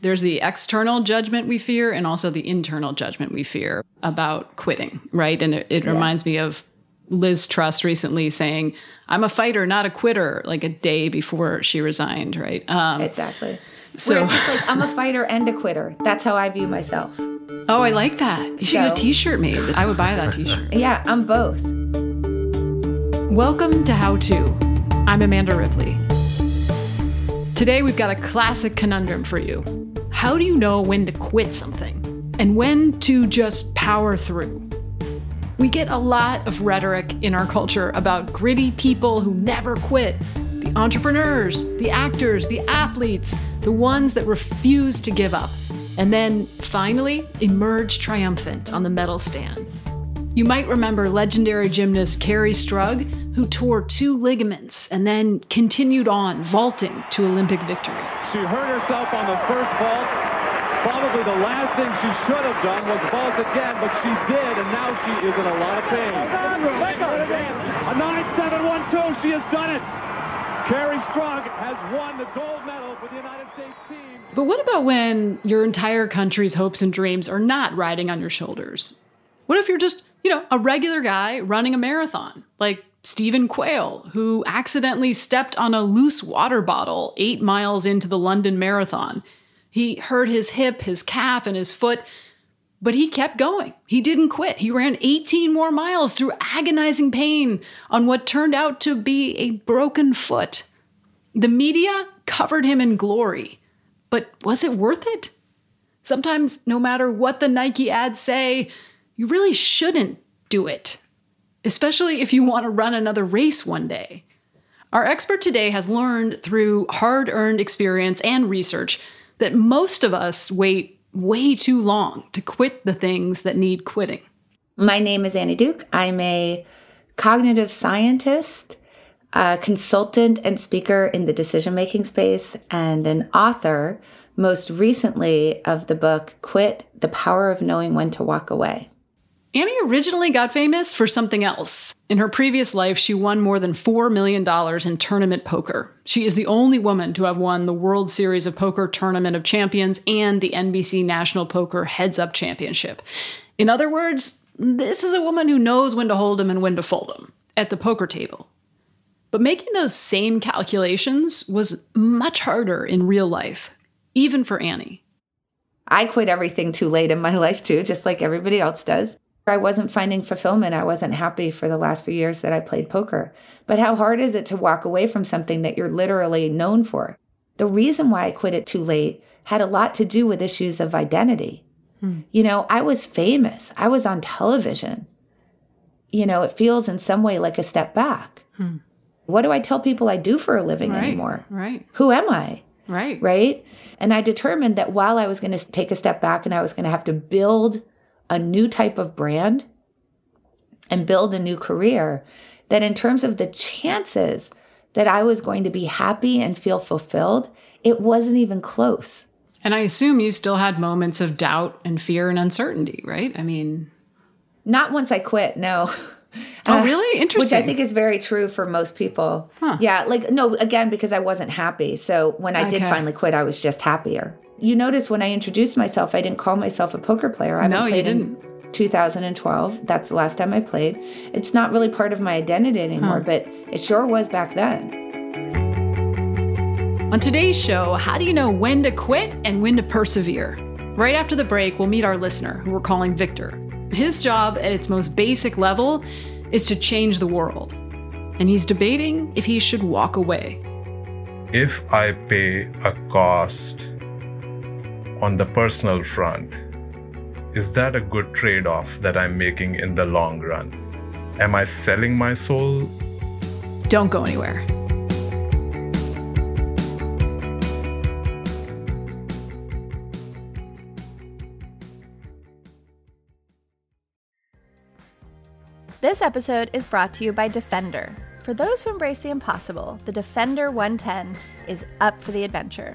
There's the external judgment we fear and also the internal judgment we fear about quitting, right? And it, it yeah. reminds me of Liz Truss recently saying, I'm a fighter, not a quitter, like a day before she resigned, right? Um, exactly. So like I'm a fighter and a quitter. That's how I view myself. Oh, I like that. You should get a t-shirt made. I would buy that t-shirt. Yeah, I'm both. Welcome to How To. I'm Amanda Ripley. Today we've got a classic conundrum for you. How do you know when to quit something and when to just power through? We get a lot of rhetoric in our culture about gritty people who never quit the entrepreneurs, the actors, the athletes, the ones that refuse to give up, and then finally emerge triumphant on the medal stand. You might remember legendary gymnast Kerri Strug, who tore two ligaments and then continued on, vaulting to Olympic victory. She hurt herself on the first vault, Probably the last thing she should have done was vault again, but she did, and now she is in a lot of pain. A 9-7-1-2, she has done it. Kerri Strug has won the gold medal for the United States team. But what about when your entire country's hopes and dreams are not riding on your shoulders? What if you're just, you know, a regular guy running a marathon, like Stephen Quayle, who accidentally stepped on a loose water bottle eight miles into the London Marathon he hurt his hip, his calf, and his foot, but he kept going. He didn't quit. He ran 18 more miles through agonizing pain on what turned out to be a broken foot. The media covered him in glory, but was it worth it? Sometimes, no matter what the Nike ads say, you really shouldn't do it, especially if you want to run another race one day. Our expert today has learned through hard earned experience and research that most of us wait way too long to quit the things that need quitting. My name is Annie Duke. I'm a cognitive scientist, a consultant and speaker in the decision making space, and an author, most recently, of the book Quit The Power of Knowing When to Walk Away. Annie originally got famous for something else. In her previous life, she won more than $4 million in tournament poker. She is the only woman to have won the World Series of Poker Tournament of Champions and the NBC National Poker Heads Up Championship. In other words, this is a woman who knows when to hold 'em and when to fold 'em at the poker table. But making those same calculations was much harder in real life, even for Annie. I quit everything too late in my life, too, just like everybody else does. I wasn't finding fulfillment. I wasn't happy for the last few years that I played poker. But how hard is it to walk away from something that you're literally known for? The reason why I quit it too late had a lot to do with issues of identity. Hmm. You know, I was famous, I was on television. You know, it feels in some way like a step back. Hmm. What do I tell people I do for a living right, anymore? Right. Who am I? Right. Right. And I determined that while I was going to take a step back and I was going to have to build a new type of brand and build a new career, that in terms of the chances that I was going to be happy and feel fulfilled, it wasn't even close. And I assume you still had moments of doubt and fear and uncertainty, right? I mean, not once I quit, no. Oh, uh, really? Interesting. Which I think is very true for most people. Huh. Yeah, like, no, again, because I wasn't happy. So when I okay. did finally quit, I was just happier. You notice when I introduced myself, I didn't call myself a poker player. I haven't no, played you didn't. in 2012. That's the last time I played. It's not really part of my identity anymore, huh. but it sure was back then. On today's show, how do you know when to quit and when to persevere? Right after the break, we'll meet our listener, who we're calling Victor. His job at its most basic level is to change the world. And he's debating if he should walk away. If I pay a cost on the personal front? Is that a good trade off that I'm making in the long run? Am I selling my soul? Don't go anywhere. This episode is brought to you by Defender. For those who embrace the impossible, the Defender 110 is up for the adventure.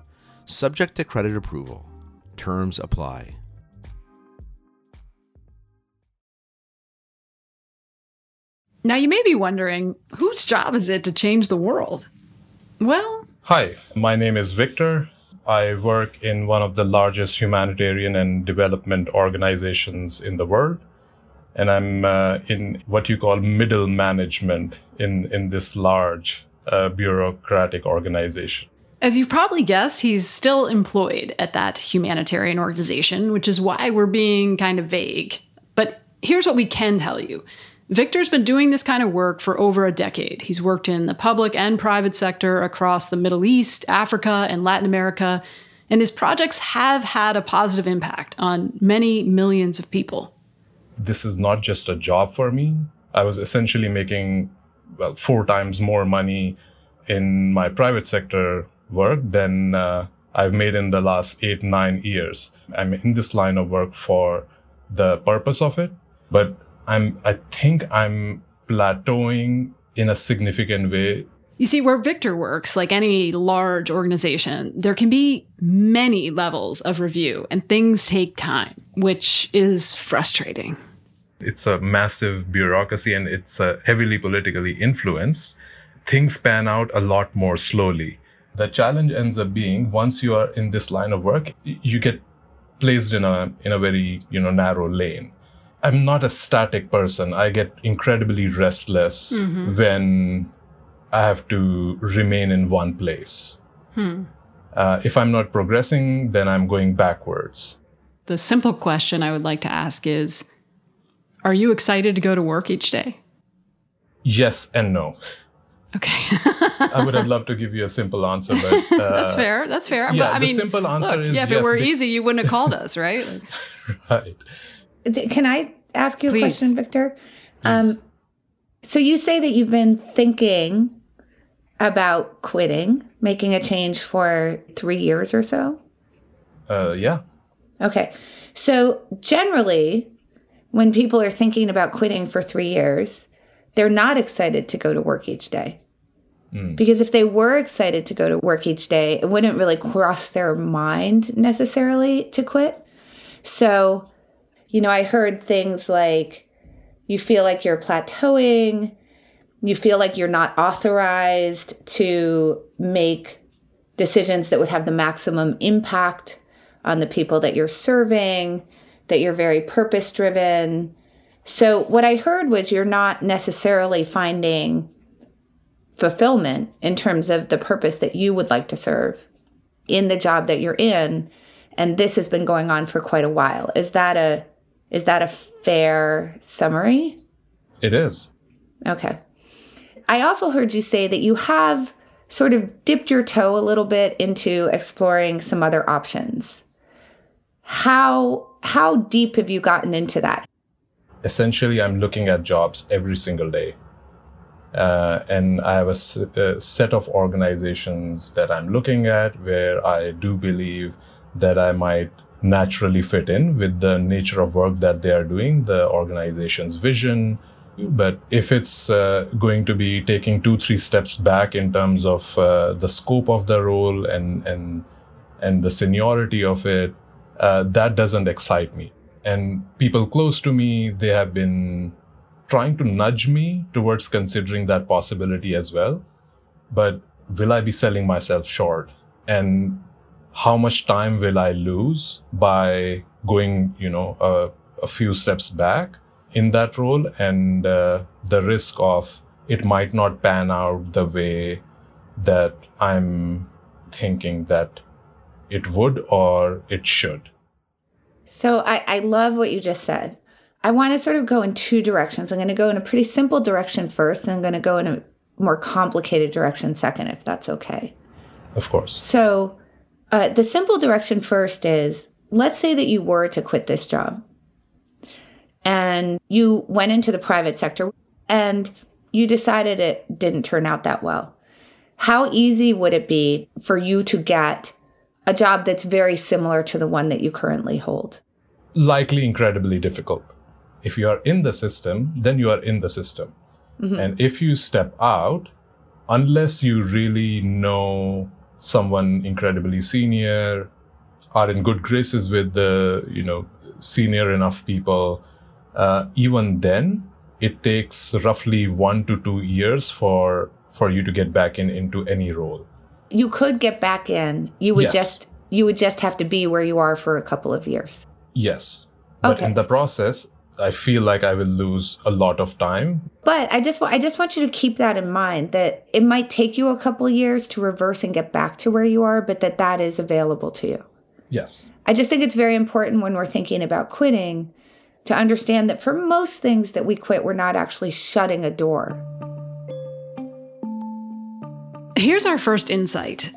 Subject to credit approval. Terms apply. Now, you may be wondering whose job is it to change the world? Well, Hi, my name is Victor. I work in one of the largest humanitarian and development organizations in the world. And I'm uh, in what you call middle management in, in this large uh, bureaucratic organization. As you've probably guessed, he's still employed at that humanitarian organization, which is why we're being kind of vague. But here's what we can tell you Victor's been doing this kind of work for over a decade. He's worked in the public and private sector across the Middle East, Africa, and Latin America, and his projects have had a positive impact on many millions of people. This is not just a job for me. I was essentially making, well, four times more money in my private sector work than uh, I've made in the last eight, nine years. I'm in this line of work for the purpose of it, but I'm, I think I'm plateauing in a significant way. You see, where Victor works, like any large organization, there can be many levels of review and things take time, which is frustrating. It's a massive bureaucracy and it's uh, heavily politically influenced. Things pan out a lot more slowly. The challenge ends up being once you are in this line of work, you get placed in a in a very you know narrow lane. I'm not a static person. I get incredibly restless when I have to remain in one place. Uh, if I'm not progressing, then I'm going backwards. The simple question I would like to ask is Are you excited to go to work each day? Yes and no. Okay. I would have loved to give you a simple answer, but uh, That's fair. That's fair. yeah, but I the mean, simple answer look, is yeah, if it were be- easy, you wouldn't have called us, right? Right. Th- Can I ask you a question, Victor? Um, so you say that you've been thinking about quitting, making a change for three years or so. Uh, yeah. Okay. So generally, when people are thinking about quitting for three years, they're not excited to go to work each day. Hmm. Because if they were excited to go to work each day, it wouldn't really cross their mind necessarily to quit. So, you know, I heard things like you feel like you're plateauing, you feel like you're not authorized to make decisions that would have the maximum impact on the people that you're serving, that you're very purpose driven. So, what I heard was you're not necessarily finding fulfillment in terms of the purpose that you would like to serve in the job that you're in and this has been going on for quite a while is that a is that a fair summary It is. Okay. I also heard you say that you have sort of dipped your toe a little bit into exploring some other options. How how deep have you gotten into that? Essentially, I'm looking at jobs every single day. Uh, and I have a, set of organizations that I'm looking at where I do believe that I might naturally fit in with the nature of work that they are doing, the organization's vision. But if it's uh, going to be taking two, three steps back in terms of uh, the scope of the role and and and the seniority of it, uh, that doesn't excite me. And people close to me, they have been trying to nudge me towards considering that possibility as well. But will I be selling myself short? And how much time will I lose by going, you know, a, a few steps back in that role and uh, the risk of it might not pan out the way that I'm thinking that it would or it should. So I, I love what you just said. I want to sort of go in two directions. I'm going to go in a pretty simple direction first, and I'm going to go in a more complicated direction second, if that's okay. Of course. So uh, the simple direction first is let's say that you were to quit this job and you went into the private sector and you decided it didn't turn out that well. How easy would it be for you to get a job that's very similar to the one that you currently hold? Likely incredibly difficult. If you are in the system, then you are in the system. And if you step out, unless you really know someone incredibly senior, are in good graces with the, you know, senior enough people, uh, even then, it takes roughly one to two years for for you to get back in into any role. You could get back in. You would Yes. just you would just have to be where you are for a couple of years. Yes. But Okay. in the process, I feel like I will lose a lot of time. But I just wa- I just want you to keep that in mind that it might take you a couple of years to reverse and get back to where you are, but that that is available to you. Yes. I just think it's very important when we're thinking about quitting to understand that for most things that we quit, we're not actually shutting a door. Here's our first insight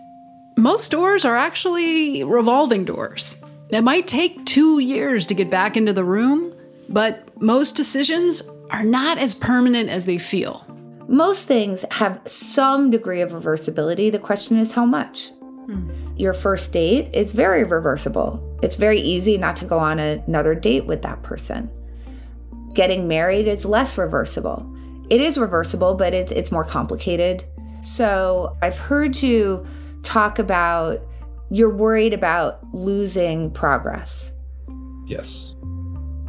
most doors are actually revolving doors. It might take two years to get back into the room, but most decisions are not as permanent as they feel. Most things have some degree of reversibility. The question is how much. Hmm. Your first date is very reversible. It's very easy not to go on another date with that person. Getting married is less reversible. It is reversible, but it's it's more complicated. So, I've heard you talk about you're worried about losing progress. Yes.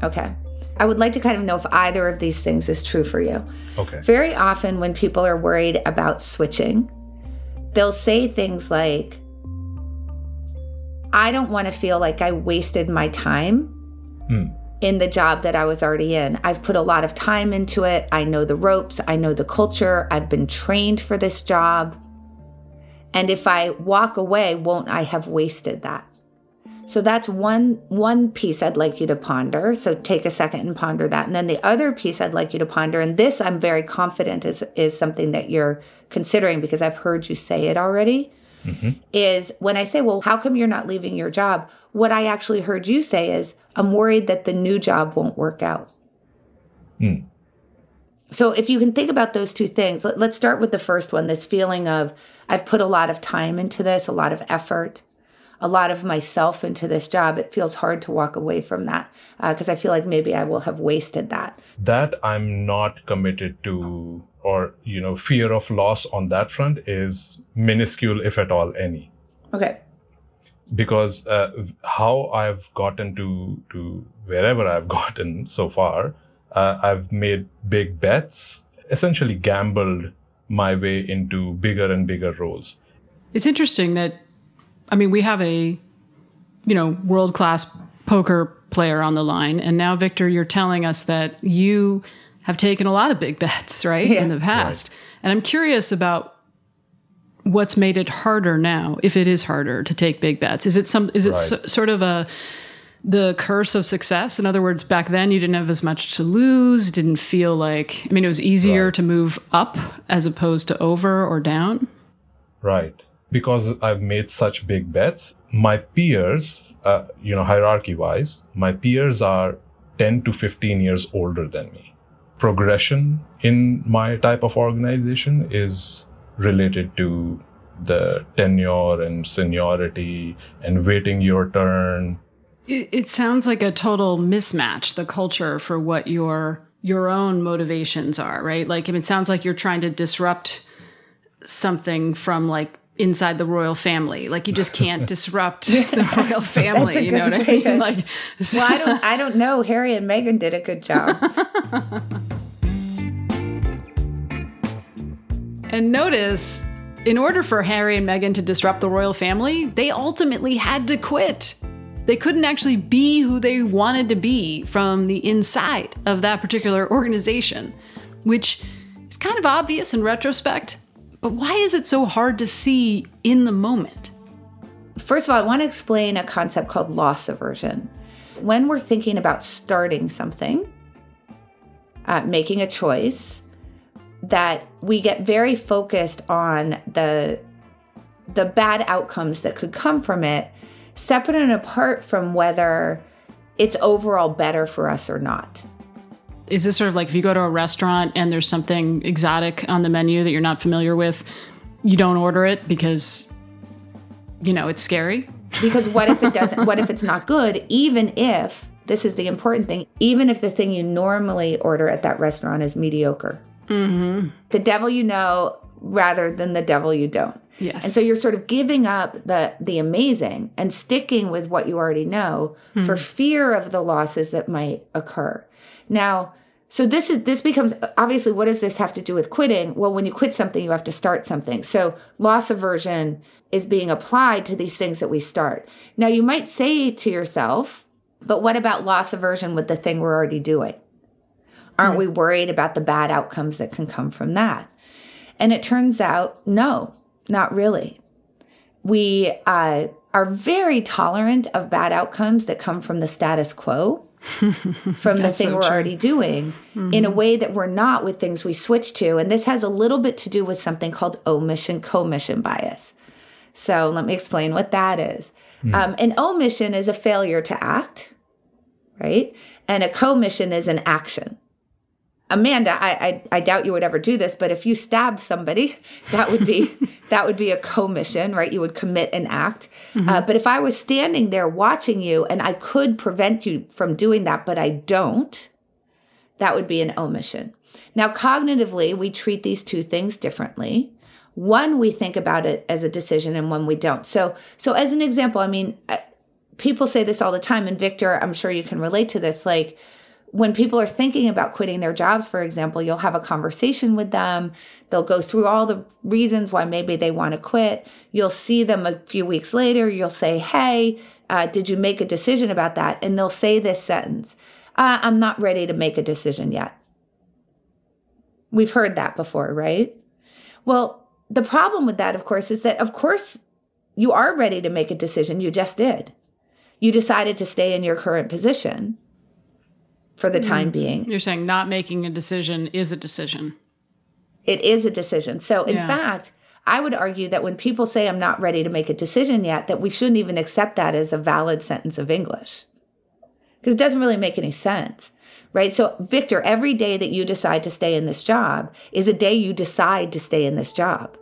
Okay. I would like to kind of know if either of these things is true for you. Okay. Very often, when people are worried about switching, they'll say things like, I don't want to feel like I wasted my time Hmm. In the job that I was already in. I've put a lot of time into it. I know the ropes, I know the culture, I've been trained for this job. And if I walk away, won't I have wasted that? So that's one one piece I'd like you to ponder. So take a second and ponder that. And then the other piece I'd like you to ponder, and this I'm very confident is is something that you're considering because I've heard you say it already. Mm-hmm. Is when I say, well, how come you're not leaving your job? What I actually heard you say is, I'm worried that the new job won't work out. Hmm. So if you can think about those two things, let, let's start with the first one this feeling of, I've put a lot of time into this, a lot of effort, a lot of myself into this job. It feels hard to walk away from that because I feel like maybe I will have wasted that. That I'm not committed to, or, you know, fear of loss on that front is minuscule, if at all, any. Okay. Because uh, how I've gotten to to wherever I've gotten so far, uh, I've made big bets, essentially gambled my way into bigger and bigger roles. It's interesting that, I mean, we have a, you know, world class poker player on the line. And now, Victor, you're telling us that you have taken a lot of big bets, right, in the past. And I'm curious about what's made it harder now, if it is harder to take big bets. Is it some, is it Right. so, sort of a, the curse of success. In other words, back then you didn't have as much to lose, didn't feel like, I mean, it was easier Right. to move up as opposed to over or down. Right. Because I've made such big bets, my peers, uh, you know, hierarchy wise, my peers are 10 to 15 years older than me. progression in my type of organization is related to the tenure and seniority and waiting your turn. It, it sounds like a total mismatch, the culture for what your your own motivations are, right? Like it sounds like you're trying to disrupt something from like inside the royal family. Like you just can't disrupt the royal family. you know what I mean? To, like, well, I don't, I don't know. Harry and Meghan did a good job. and notice, in order for Harry and Meghan to disrupt the royal family, they ultimately had to quit. They couldn't actually be who they wanted to be from the inside of that particular organization, which is kind of obvious in retrospect. But why is it so hard to see in the moment? First of all, I want to explain a concept called loss aversion. When we're thinking about starting something, uh, making a choice, that we get very focused on the the bad outcomes that could come from it, separate and apart from whether it's overall better for us or not is this sort of like if you go to a restaurant and there's something exotic on the menu that you're not familiar with, you don't order it because you know it's scary? Because what if it doesn't what if it's not good even if this is the important thing, even if the thing you normally order at that restaurant is mediocre. Mm-hmm. The devil you know rather than the devil you don't. Yes. And so you're sort of giving up the the amazing and sticking with what you already know mm-hmm. for fear of the losses that might occur. Now, so this is this becomes obviously what does this have to do with quitting? Well, when you quit something, you have to start something. So loss aversion is being applied to these things that we start. Now, you might say to yourself, but what about loss aversion with the thing we're already doing? Aren't mm-hmm. we worried about the bad outcomes that can come from that? And it turns out, no, not really. We uh, are very tolerant of bad outcomes that come from the status quo from the thing so we're true. already doing mm-hmm. in a way that we're not with things we switch to. And this has a little bit to do with something called omission commission bias. So let me explain what that is. Mm. Um, an omission is a failure to act, right? And a commission is an action. Amanda, I, I, I doubt you would ever do this, but if you stabbed somebody, that would be that would be a commission, right? You would commit an act. Mm-hmm. Uh, but if I was standing there watching you and I could prevent you from doing that, but I don't, that would be an omission. Now, cognitively, we treat these two things differently. One, we think about it as a decision, and one we don't. So, so as an example, I mean, people say this all the time, and Victor, I'm sure you can relate to this, like when people are thinking about quitting their jobs, for example, you'll have a conversation with them. They'll go through all the reasons why maybe they want to quit. You'll see them a few weeks later. You'll say, Hey, uh, did you make a decision about that? And they'll say this sentence uh, I'm not ready to make a decision yet. We've heard that before, right? Well, the problem with that, of course, is that, of course, you are ready to make a decision. You just did. You decided to stay in your current position for the time mm. being. You're saying not making a decision is a decision. It is a decision. So, in yeah. fact, I would argue that when people say I'm not ready to make a decision yet, that we shouldn't even accept that as a valid sentence of English. Because it doesn't really make any sense, right? So, Victor, every day that you decide to stay in this job is a day you decide to stay in this job.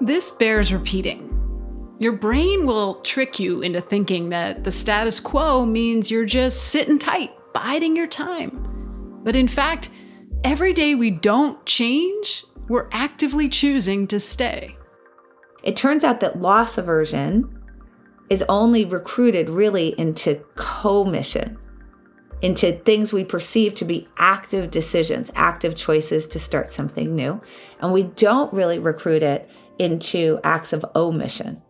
This bears repeating your brain will trick you into thinking that the status quo means you're just sitting tight, biding your time. But in fact, every day we don't change, we're actively choosing to stay. It turns out that loss aversion is only recruited really into commission, into things we perceive to be active decisions, active choices to start something new. And we don't really recruit it into acts of omission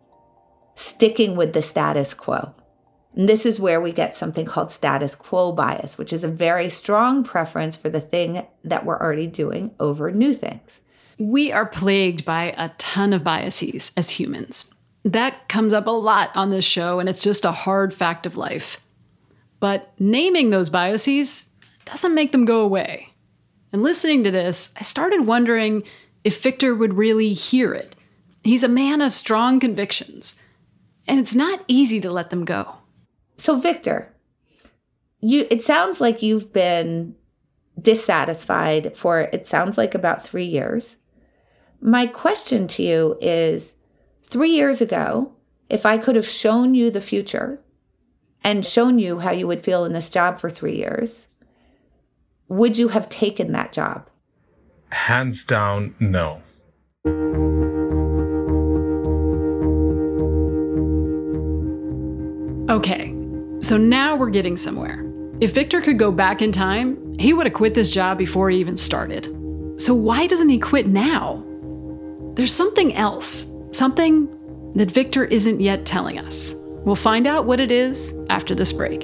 sticking with the status quo. And this is where we get something called status quo bias, which is a very strong preference for the thing that we're already doing over new things. We are plagued by a ton of biases as humans. That comes up a lot on this show, and it's just a hard fact of life. But naming those biases doesn't make them go away. And listening to this, I started wondering if Victor would really hear it. He's a man of strong convictions and it's not easy to let them go. So, Victor, you it sounds like you've been dissatisfied for it sounds like about 3 years. My question to you is 3 years ago, if I could have shown you the future and shown you how you would feel in this job for 3 years, would you have taken that job? Hands down, no. Okay, so now we're getting somewhere. If Victor could go back in time, he would have quit this job before he even started. So why doesn't he quit now? There's something else, something that Victor isn't yet telling us. We'll find out what it is after this break.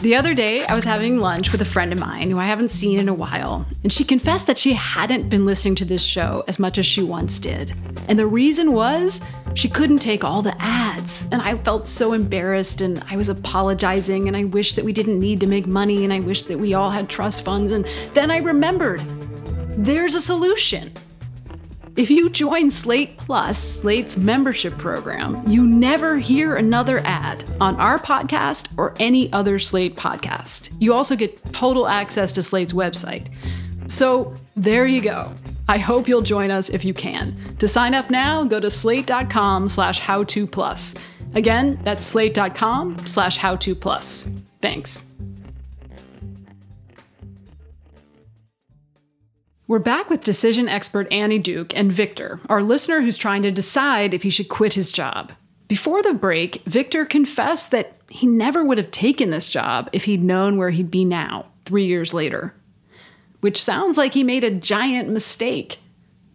The other day, I was having lunch with a friend of mine who I haven't seen in a while, and she confessed that she hadn't been listening to this show as much as she once did. And the reason was she couldn't take all the ads. And I felt so embarrassed, and I was apologizing, and I wished that we didn't need to make money, and I wished that we all had trust funds. And then I remembered there's a solution. If you join Slate Plus, Slate's membership program, you never hear another ad on our podcast or any other Slate podcast. You also get total access to Slate's website. So there you go. I hope you'll join us if you can. To sign up now, go to slate.com slash howtoplus. Again, that's slate.com slash howtoplus. Thanks. We're back with decision expert Annie Duke and Victor, our listener who's trying to decide if he should quit his job. Before the break, Victor confessed that he never would have taken this job if he'd known where he'd be now, three years later. Which sounds like he made a giant mistake.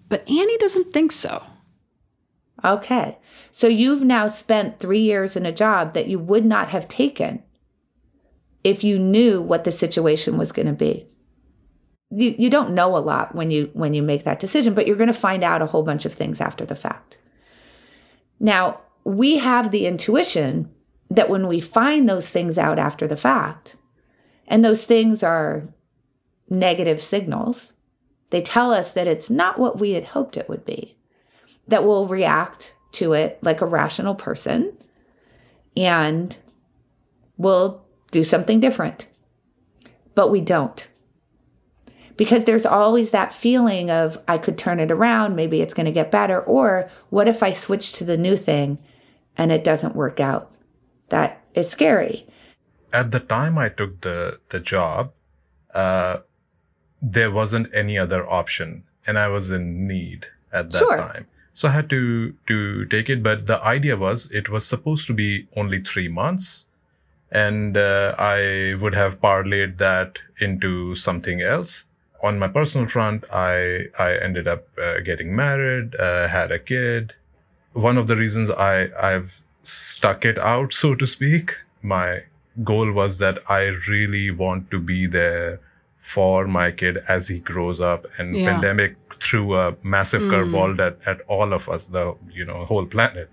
But Annie doesn't think so. Okay. So you've now spent three years in a job that you would not have taken if you knew what the situation was going to be you, you don't know a lot when you when you make that decision but you're going to find out a whole bunch of things after the fact. Now we have the intuition that when we find those things out after the fact and those things are negative signals they tell us that it's not what we had hoped it would be that we'll react to it like a rational person and we'll do something different. But we don't because there's always that feeling of I could turn it around, maybe it's going to get better, or what if I switch to the new thing and it doesn't work out? That is scary. At the time I took the the job, uh, there wasn't any other option and I was in need at that Sure. time. So I had to to take it, but the idea was it was supposed to be only three months, and uh, I would have parlayed that into something else. On my personal front, I I ended up uh, getting married, uh, had a kid. One of the reasons I I've stuck it out, so to speak, my goal was that I really want to be there for my kid as he grows up and Yeah. pandemic threw a massive Mm. curveball at, at all of us the you know whole planet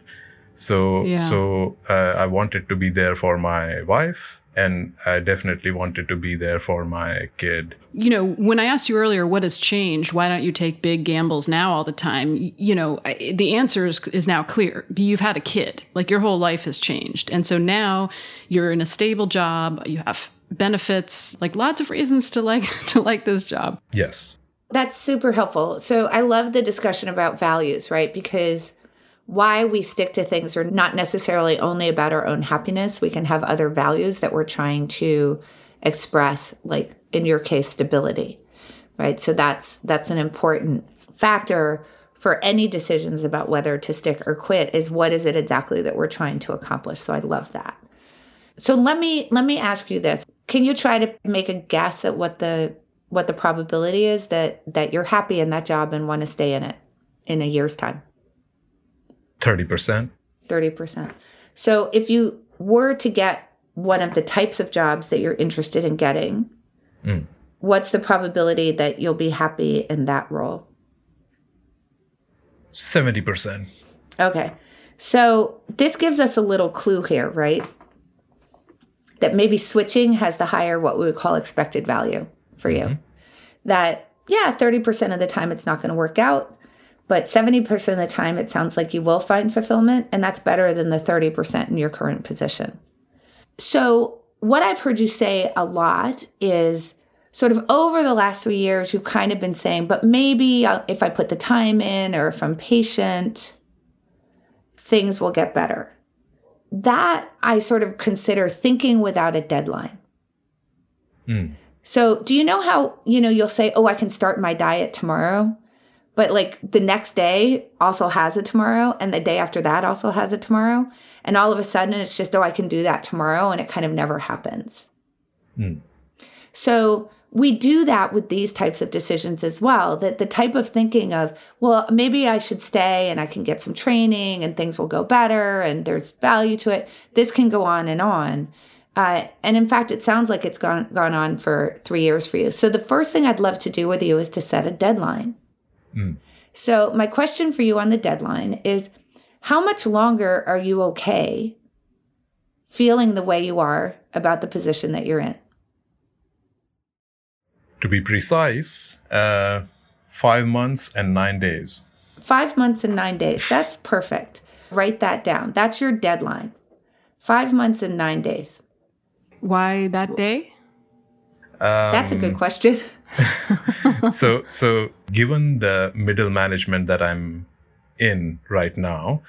so Yeah. so uh, i wanted to be there for my wife and i definitely wanted to be there for my kid you know, when I asked you earlier what has changed, why don't you take big gambles now all the time? You know, I- the answer is, is now clear. You've had a kid, like your whole life has changed. And so now you're in a stable job, you have benefits, like lots of reasons to like to like this job. yes That's super helpful. So I love the discussion about values, right? Because why we stick to things are not necessarily only about our own happiness. We can have other values that we're trying to express, like in your case, stability, right? So that's that's an important factor for any decisions about whether to stick or quit is what is it exactly that we're trying to accomplish. So I love that. So let me let me ask you this. Can you try to make a guess at what the what the probability is that that you're happy in that job and want to stay in it in a year's time? 30% 30%. So if you were to get one of the types of jobs that you're interested in getting, Mm. what's the probability that you'll be happy in that role? 70% Okay. So this gives us a little clue here, right? That maybe switching has the higher what we would call expected value for you. That, yeah, 30% of the time it's not going to work out, but 70% of the time it sounds like you will find fulfillment, and that's better than the 30% in your current position. So, what I've heard you say a lot is sort of over the last three years, you've kind of been saying, but maybe if I put the time in or if I'm patient, things will get better. That I sort of consider thinking without a deadline. Mm. So, do you know how, you know, you'll say, oh, I can start my diet tomorrow, but like the next day also has a tomorrow, and the day after that also has a tomorrow. And all of a sudden it's just, oh, I can do that tomorrow, and it kind of never happens. Mm. So, we do that with these types of decisions as well. That the type of thinking of, well, maybe I should stay and I can get some training and things will go better and there's value to it. This can go on and on. Uh, and in fact, it sounds like it's gone gone on for three years for you. So the first thing I'd love to do with you is to set a deadline. Mm. So my question for you on the deadline is, how much longer are you okay feeling the way you are about the position that you're in? to be precise uh, five months and nine days Five months and nine days. That's perfect. Write that down. That's your deadline. Five months and nine days. Why that day? um, That's a good question. so so given the middle management that i'm in right now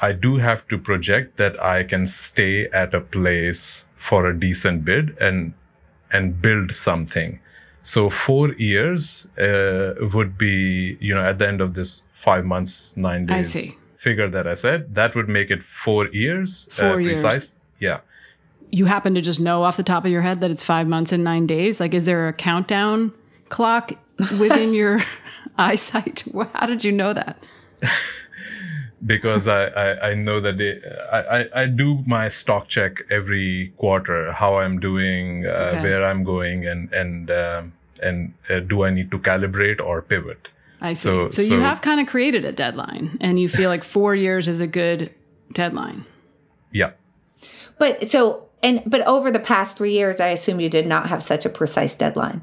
i do have to project that i can stay at a place for a decent bid and and build something. So four years uh, would be you know at the end of this five months nine days figure that i said that would make it four years uh, Four years. precise. Yeah. You happen to just know off the top of your head that it's five months and nine days? Like, is there a countdown clock within your eyesight? How did you know that? because I, I, I know that they, I, I, I do my stock check every quarter, how I'm doing, uh, Okay. where I'm going, and and um, and uh, do I need to calibrate or pivot? I see. So- So, you have kind of created a deadline, and you feel like four years is a good deadline. Yeah, But so, and, but over the past three years, I assume you did not have such a precise deadline.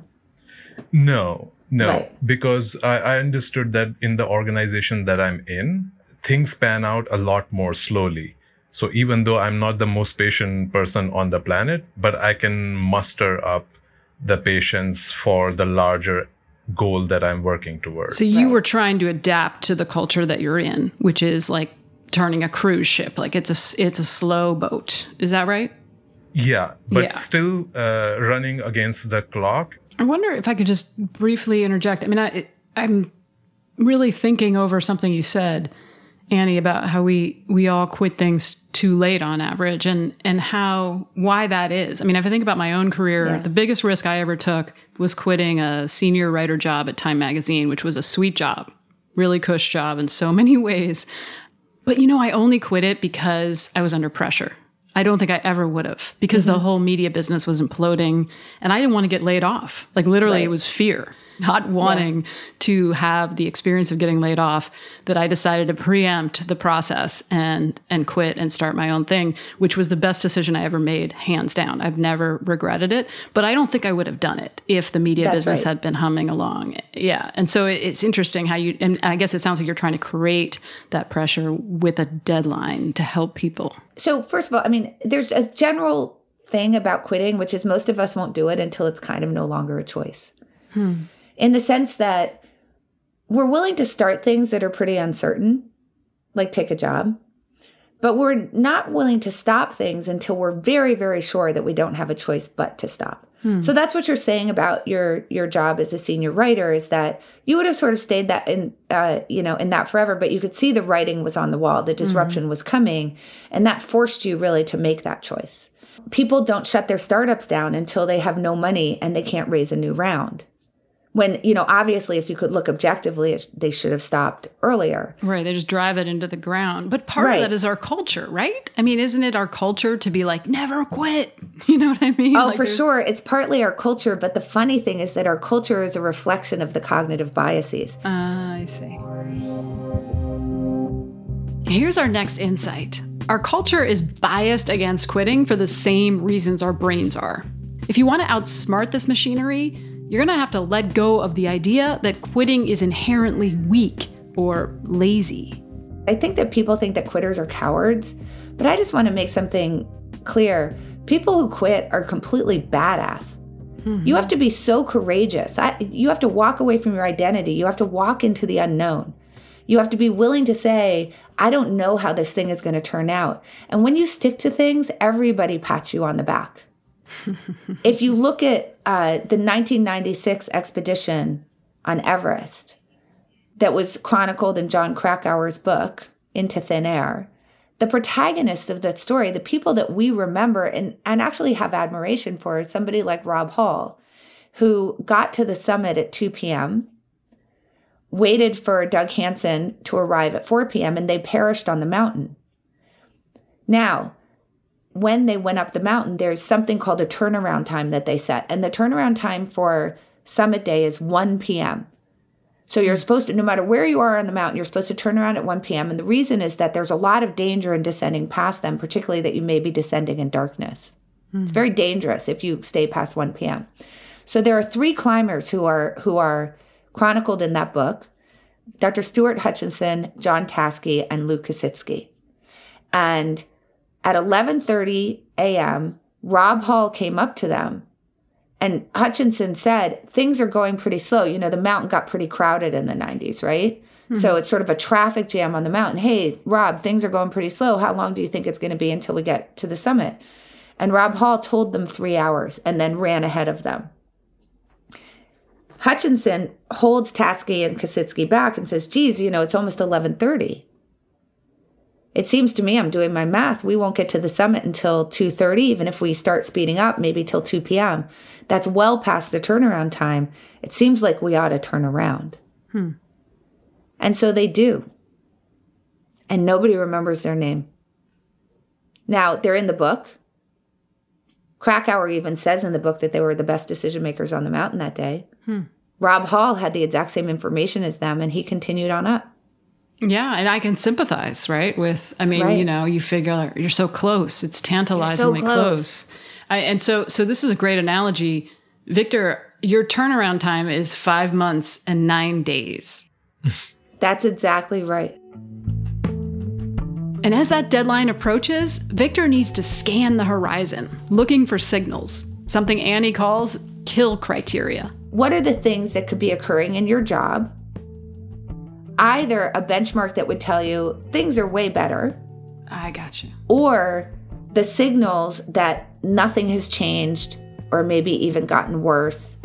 no, no, Right. because I, I understood that in the organization that I'm in, things pan out a lot more slowly. So even though I'm not the most patient person on the planet, but I can muster up the patience for the larger goal that I'm working towards. So you were trying to adapt to the culture that you're in, which is like turning a cruise ship. Like it's a s- it's a slow boat. Is that right? Yeah, but Yeah. still uh, running against the clock. I wonder if I could just briefly interject. I mean, I, I'm really thinking over something you said, Annie, about how we we all quit things too late on average, and and how why that is. I mean, if I think about my own career, Yeah. the biggest risk I ever took was quitting a senior writer job at Time Magazine, which was a sweet job, really cush job in so many ways. But you know, I only quit it because I was under pressure. I don't think I ever would have because the mm-hmm. whole media business was imploding and I didn't want to get laid off. Like literally Right. it was fear, not wanting to have the experience of getting laid off that I decided to preempt the process and and quit and start my own thing, which was the best decision I ever made, hands down. I've never regretted it, but I don't think I would have done it if the media That's business right. had been humming along. Yeah. And so it- it's interesting how you, and I guess it sounds like you're trying to create that pressure with a deadline to help people. So, first of all, I mean, there's a general thing about quitting, which is most of us won't do it until it's kind of no longer a choice. Hmm. In the sense that we're willing to start things that are pretty uncertain, like take a job, but we're not willing to stop things until we're very, very sure that we don't have a choice but to stop. So that's what you're saying about your your job as a senior writer is that you would have sort of stayed that in uh, you know in that forever, but you could see the writing was on the wall, the disruption was coming, and that forced you really to make that choice. People don't shut their startups down until they have no money and they can't raise a new round. When you know, obviously, if you could look objectively, it- they should have stopped earlier. Right. They just drive it into the ground. But part Right. of that is our culture, right? I mean, isn't it our culture to be like, never quit? You know what I mean? Oh, Like, for sure. It's partly our culture, but the funny thing is that our culture is a reflection of the cognitive biases. Ah, I see. Here's our next insight. Our culture is biased against quitting for the same reasons our brains are. If you want to outsmart this machinery, you're going to have to let go of the idea that quitting is inherently weak or lazy. I think that people think that quitters are cowards, but I just want to make something clear. People who quit are completely badass. Mm-hmm. You have to be so courageous. I, you have to walk away from your identity. You have to walk into the unknown. You have to be willing to say, I don't know how this thing is going to turn out. And when you stick to things, everybody pats you on the back. if you look at uh, the 1996 expedition on Everest, that was chronicled in Jon Krakauer's book, Into Thin Air. The protagonist of that story, the people that we remember and, and actually have admiration for, is somebody like Rob Hall, who got to the summit at 2 p.m., waited for Doug Hansen to arrive at 4 p.m., and they perished on the mountain. Now, when they went up the mountain, there's something called a turnaround time that they set. And the turnaround time for summit day is 1 p.m. So you're hmm. supposed to, no matter where you are on the mountain, you're supposed to turn around at 1 p.m. And the reason is that there's a lot of danger in descending past them, particularly that you may be descending in darkness. It's hmm. very dangerous if you stay past 1 p.m. So there are three climbers who are who are chronicled in that book: Dr. Stuart Hutchinson, John Taske, and Luke Kasischke. And at 11:30 a.m., Rob Hall came up to them and Hutchinson said, things are going pretty slow. You know, the mountain got pretty crowded in the 90s, right? Hmm. So it's sort of a traffic jam on the mountain. Hey, Rob, things are going pretty slow. How long do you think it's going to be until we get to the summit? And Rob Hall told them three hours and then ran ahead of them. Hutchinson holds Taske and Kasischke back and says, geez, you know, it's almost 1130. It seems to me I'm doing my math. We won't get to the summit until 2:30 even if we start speeding up maybe till 2 p.m. That's well past the turnaround time. It seems like we ought to turn around. Hmm. And so they do. And nobody remembers their name. Now, they're in the book. Krakauer even says in the book that they were the best decision makers on the mountain that day. Hmm. Rob Hall had the exact same information as them and he continued on up. Yeah, and I can sympathize, right? With, I mean, Right. you know, you figure you're so close; it's tantalizingly close. close. I, and so, so this is a great analogy, Victor. Your turnaround time is five months and nine days. That's exactly right. And as that deadline approaches, Victor needs to scan the horizon, looking for signals, something Annie calls kill criteria. What are the things that could be occurring in your job? Either a benchmark that would tell you things are way better, I got you. or the signals that nothing has changed or maybe even gotten worse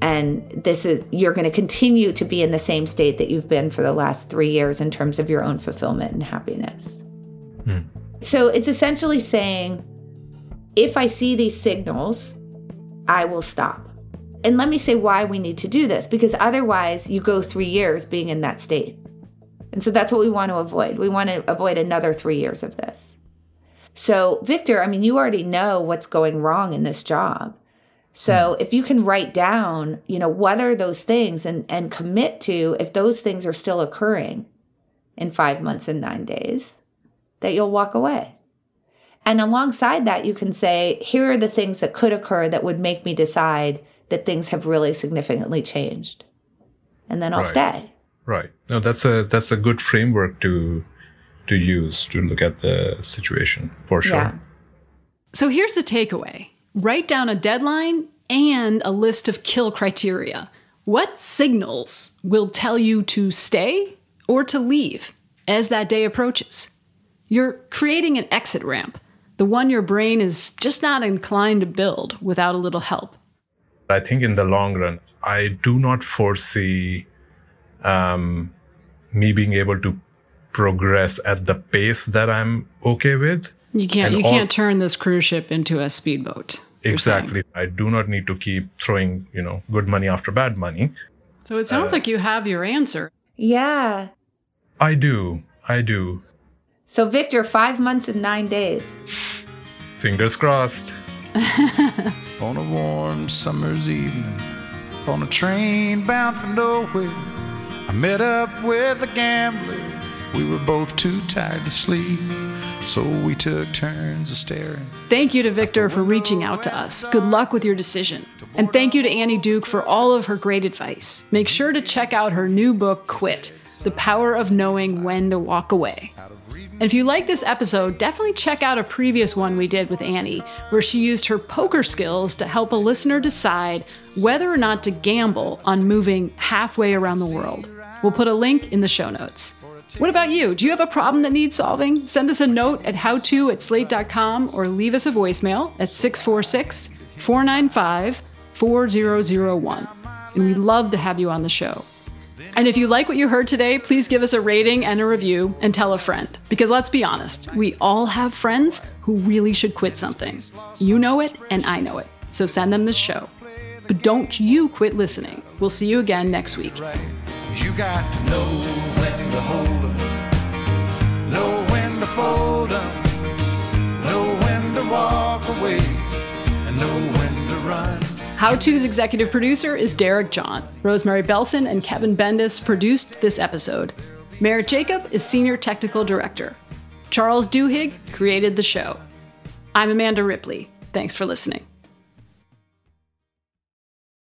and this is you're going to continue to be in the same state that you've been for the last 3 years in terms of your own fulfillment and happiness. Hmm. So it's essentially saying if I see these signals, I will stop. And let me say why we need to do this because otherwise you go 3 years being in that state. And so that's what we want to avoid. We want to avoid another 3 years of this. So, Victor, I mean, you already know what's going wrong in this job. So, hmm. if you can write down, you know, what are those things and and commit to if those things are still occurring in 5 months and 9 days, that you'll walk away. And alongside that, you can say, here are the things that could occur that would make me decide that things have really significantly changed. And then I'll right. stay. Right. No, that's a that's a good framework to to use to look at the situation for sure. Yeah. So here's the takeaway. Write down a deadline and a list of kill criteria. What signals will tell you to stay or to leave as that day approaches? You're creating an exit ramp, the one your brain is just not inclined to build without a little help. I think in the long run, I do not foresee um, me being able to progress at the pace that I'm okay with. You can't. And you all, can't turn this cruise ship into a speedboat. Exactly. I do not need to keep throwing, you know, good money after bad money. So it sounds uh, like you have your answer. Yeah. I do. I do. So Victor, five months and nine days. Fingers crossed. on a warm summer's evening, on a train bound for nowhere, I met up with a gambler. We were both too tired to sleep. So we took turns of staring. Thank you to Victor for reaching out to us. Good luck with your decision. And thank you to Annie Duke for all of her great advice. Make sure to check out her new book, Quit The Power of Knowing When to Walk Away. And if you like this episode, definitely check out a previous one we did with Annie, where she used her poker skills to help a listener decide whether or not to gamble on moving halfway around the world. We'll put a link in the show notes. What about you? Do you have a problem that needs solving? Send us a note at howto at slate.com or leave us a voicemail at 646 495 4001. And we'd love to have you on the show. And if you like what you heard today, please give us a rating and a review and tell a friend. Because let's be honest, we all have friends who really should quit something. You know it, and I know it. So send them this show. But don't you quit listening. We'll see you again next week. You got to know when to hold them, know when to fold them, know when to walk away, and know when to run. How To's executive producer is Derek John. Rosemary Belson and Kevin Bendis produced this episode. Merritt Jacob is senior technical director. Charles Duhigg created the show. I'm Amanda Ripley. Thanks for listening.